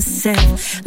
myself.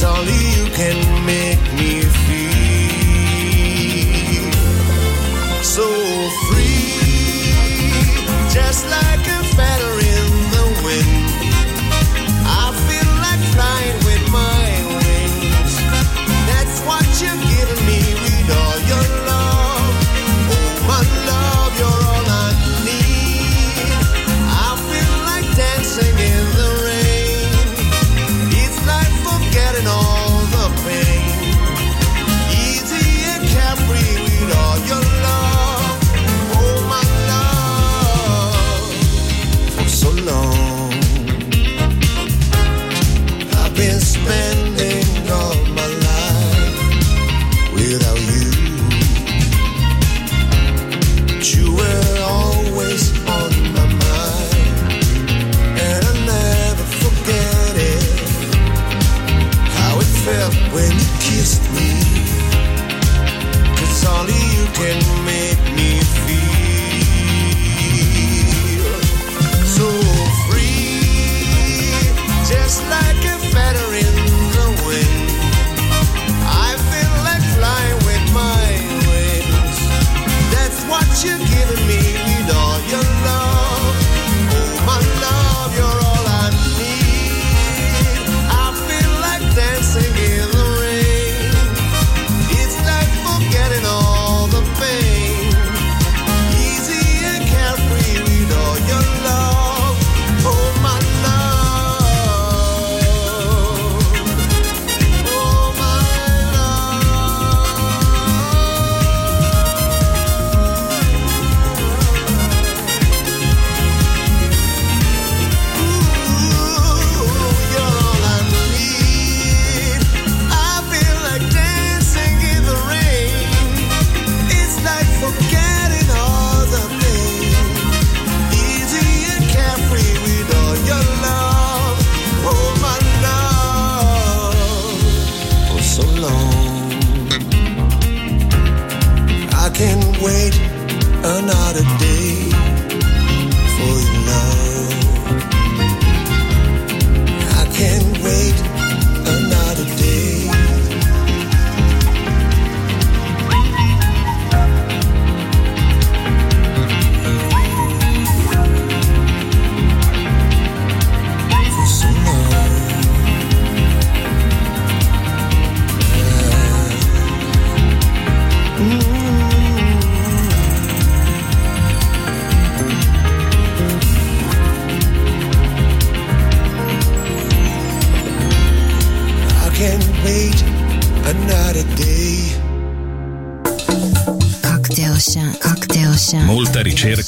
Cause only you can make me feel so free, just like.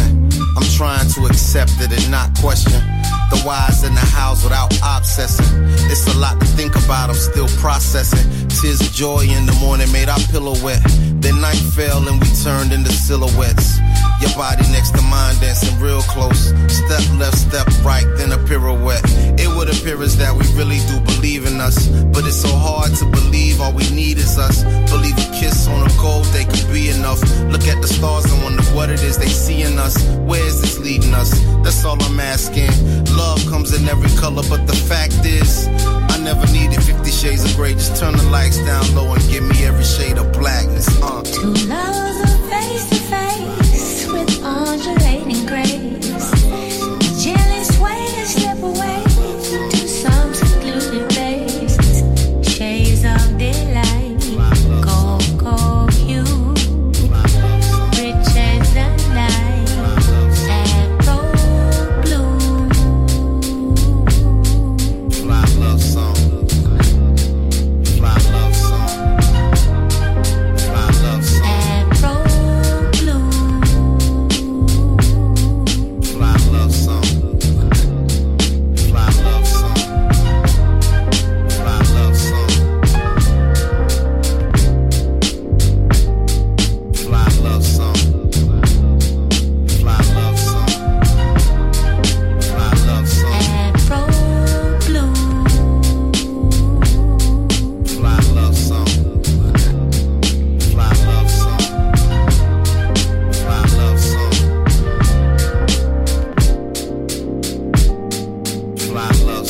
I'm trying to accept it and not question the whys in the house without obsessing. It's a lot to think about, I'm still processing. Tears of joy in the morning made our pillow wet. Then night fell and we turned into silhouettes. Your body next to mine dancing real close. Step left, step right, then a pirouette. It would appear as that we really do believe in us. But it's so hard to believe all we need is us. Believe a kiss on a cold day could be enough. Look at the stars and wonder what it is they see in us. Where is this leading us? That's all I'm asking. Love comes in every color, but the fact is, I never needed 50 shades of gray. Just turn the lights down low and give me every shade of blackness. Uh. Two lovers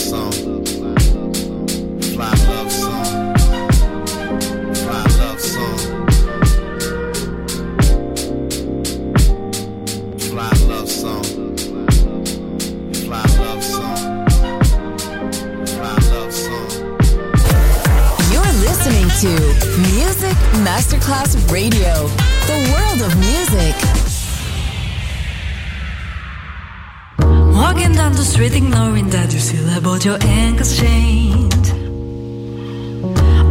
song. Ignoring that you still have both your ankles chained.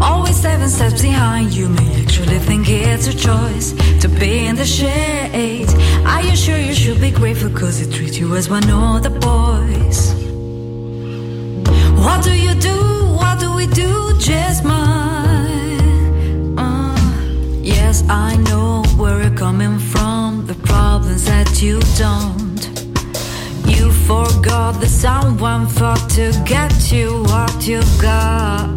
Always seven steps behind you, may actually think it's your choice to be in the shade. Are you sure you should be grateful cause they treat you as one of the boys? What do you do? What do we do? Just mine. Uh, yes, I know where you're coming from. The problems that you don't. Forgot that someone fought to get you what you've got.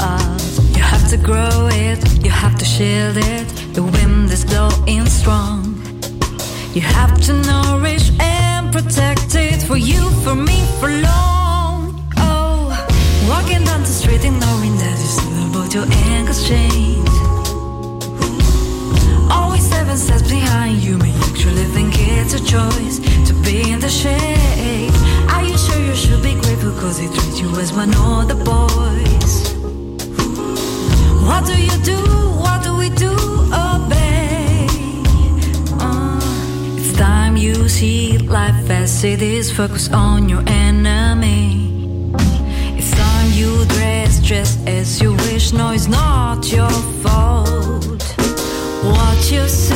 You have to grow it, you have to shield it. The wind is blowing strong. You have to nourish and protect it for you, for me, for long. Oh, walking down the street ignoring that you still about your ankles chained. Seven steps behind you, may actually think it's a choice to be in the shade. Are you sure you should be grateful cause they treat you as one of the boys? What do you do? What do we do? Obey. Uh, it's time you see life as it is. Focus on your enemy. It's time you dress just as you wish. No, it's not your fault. What you said,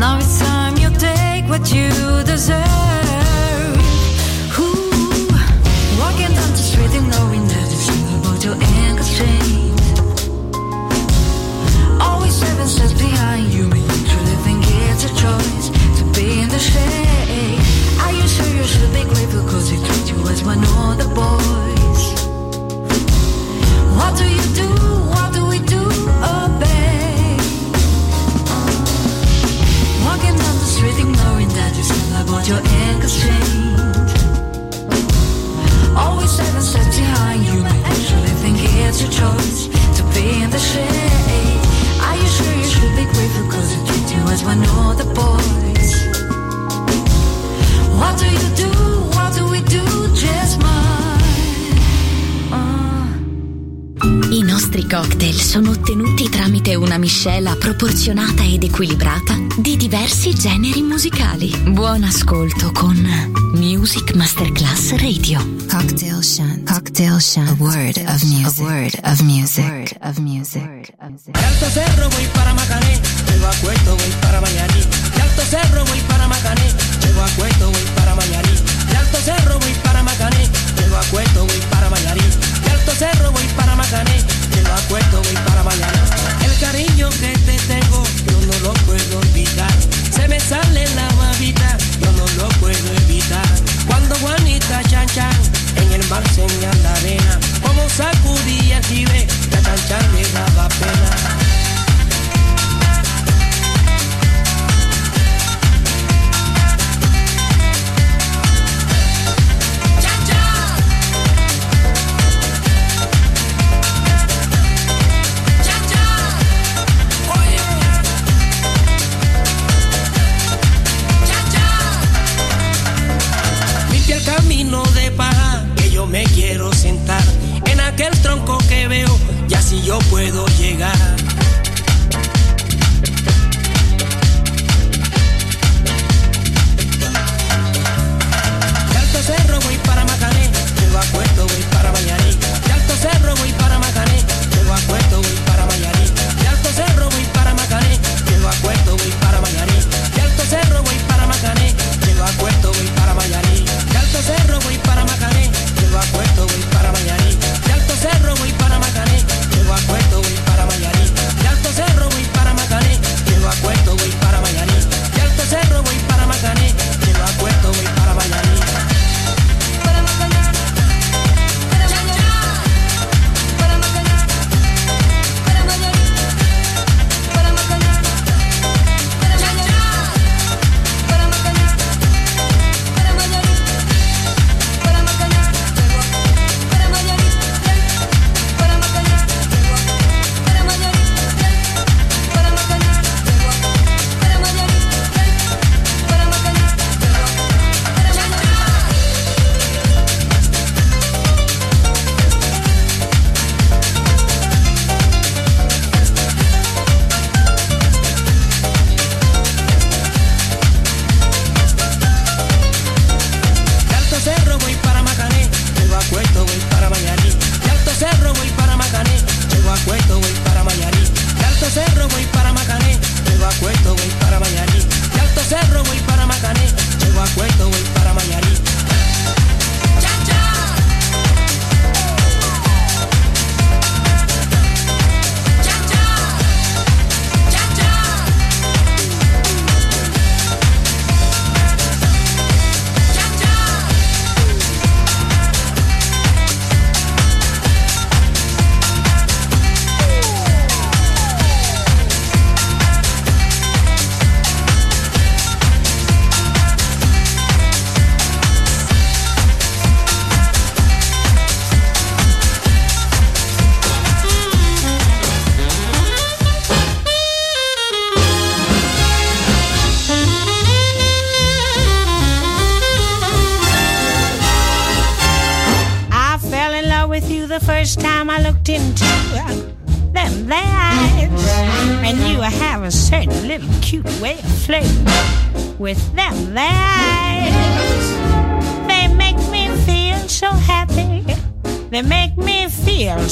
Now it's time you take what you deserve. Walking down the street ignoring that it's your. Always seven steps behind you, think it's a choice to be in the shade. Are you sure you should be treat you as one of the boys? What do you do? Down ignoring that you still have got your ankles chained. Always seven steps behind you, may actually think it's your choice to be in the shade. Are you sure you should be grateful cause they treat you as one of the boys? What do you do? What do we do? Just mine. I nostri cocktail sono ottenuti tramite una miscela proporzionata ed equilibrata di diversi generi musicali. Buon ascolto con Music Masterclass Radio. Cocktail Shant. Cocktail Shant. A word of music. A word of music. A word of music. Alto cerro voy para Macané, llego a Cueto, voy para Mayarí. Alto cerro voy para Macané, llego a Cueto, voy para Mayarí. Alto cerro voy para Macané, llego a Cueto, voy para Mayarí. Del alto cerro voy para Macané, de lo acuerdos voy para Bayana. El cariño que te tengo, yo no lo puedo olvidar. Se me sale la babita, yo no lo puedo evitar. Cuando Juanita chan chan, en el mar señala arena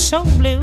so blue.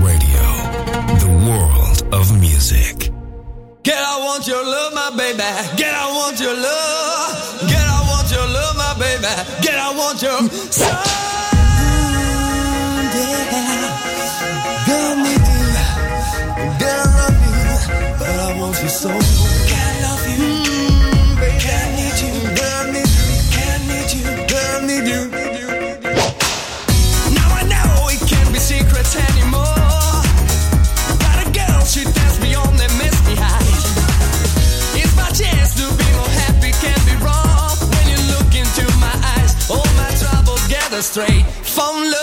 Radio, the world of music. Get I want your love, my baby. Get I want your love. Get I want your love, my baby. Get I want your. straight from love.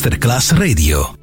Masterclass Radio.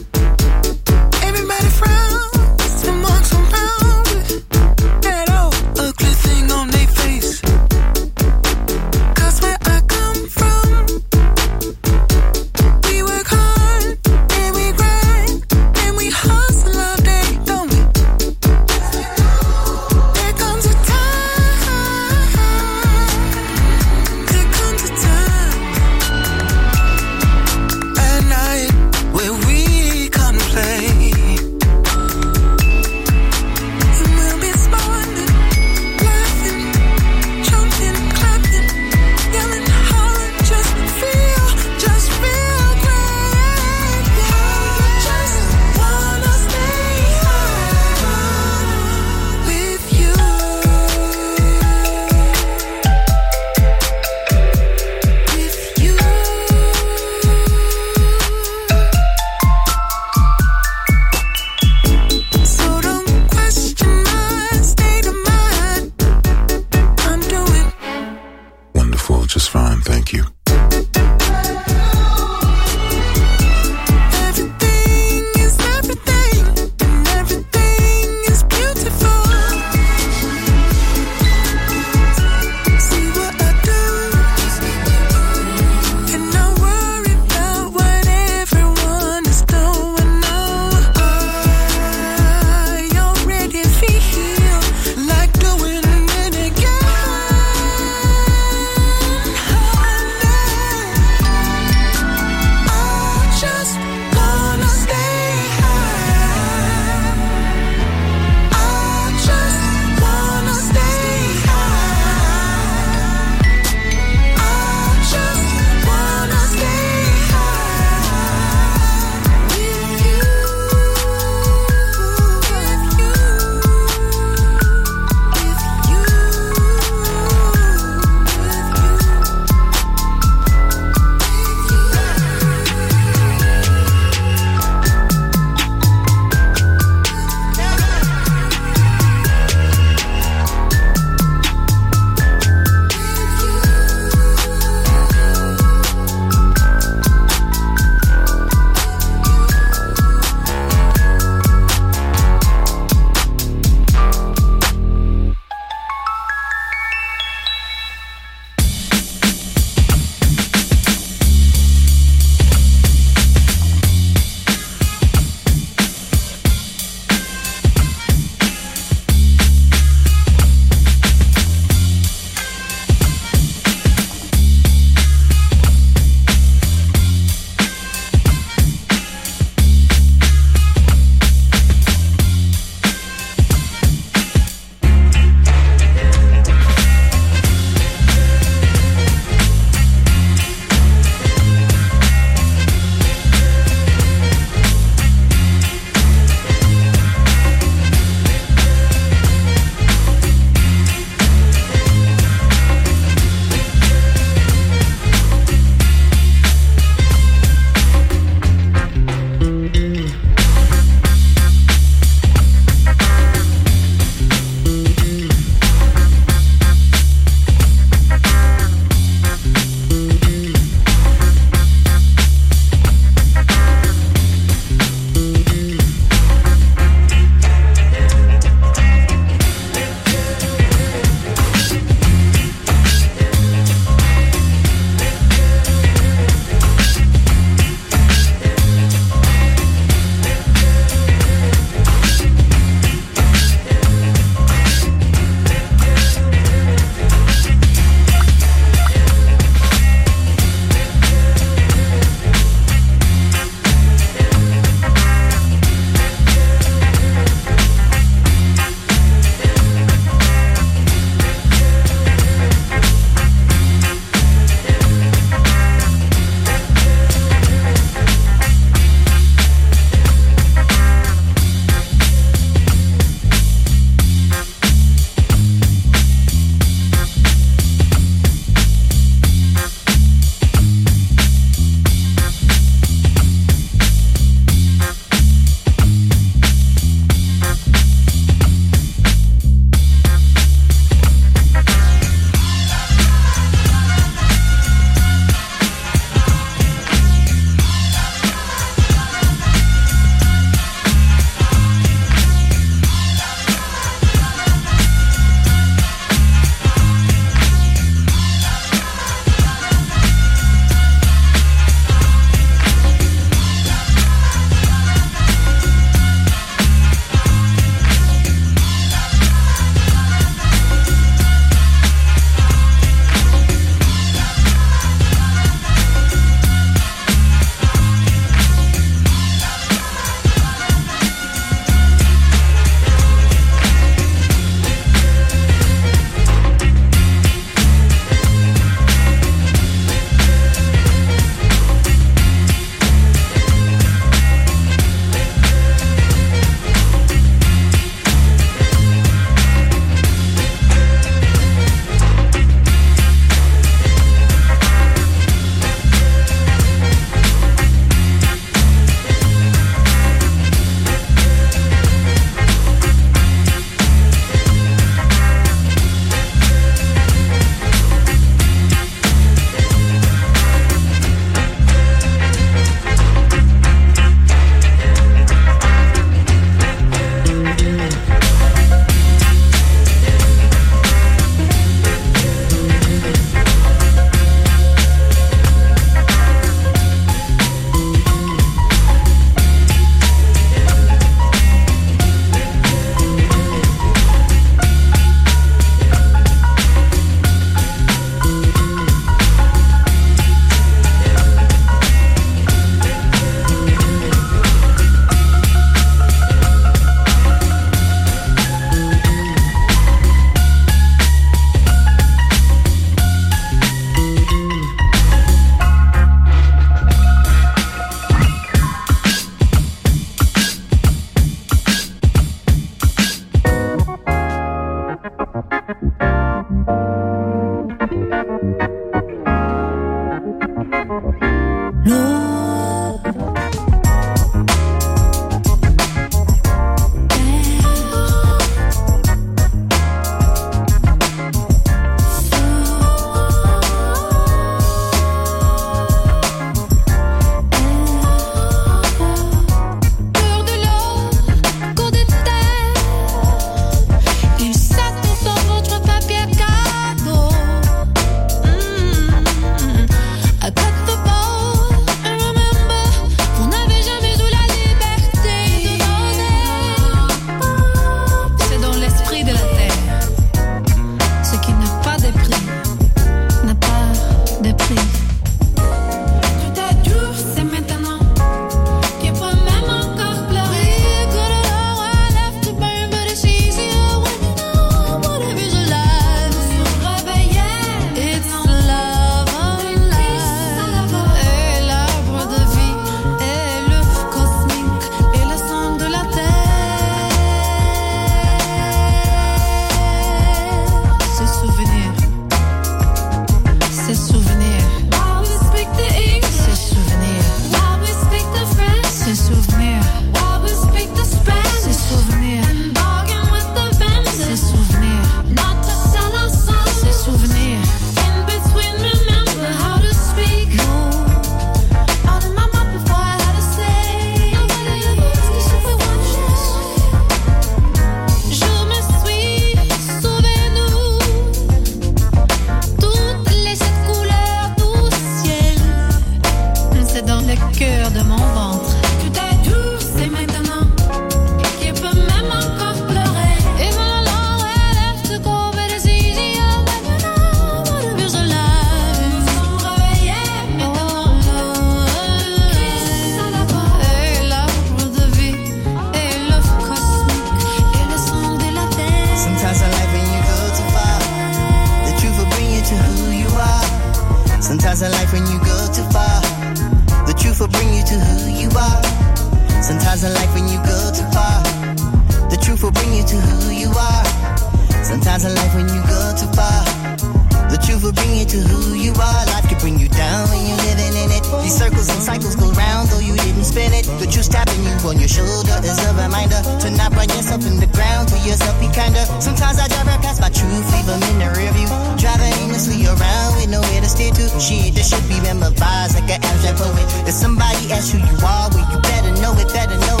Shit, this should be memorized like an abstract poet. If somebody asks who you are, well, you better know it, better know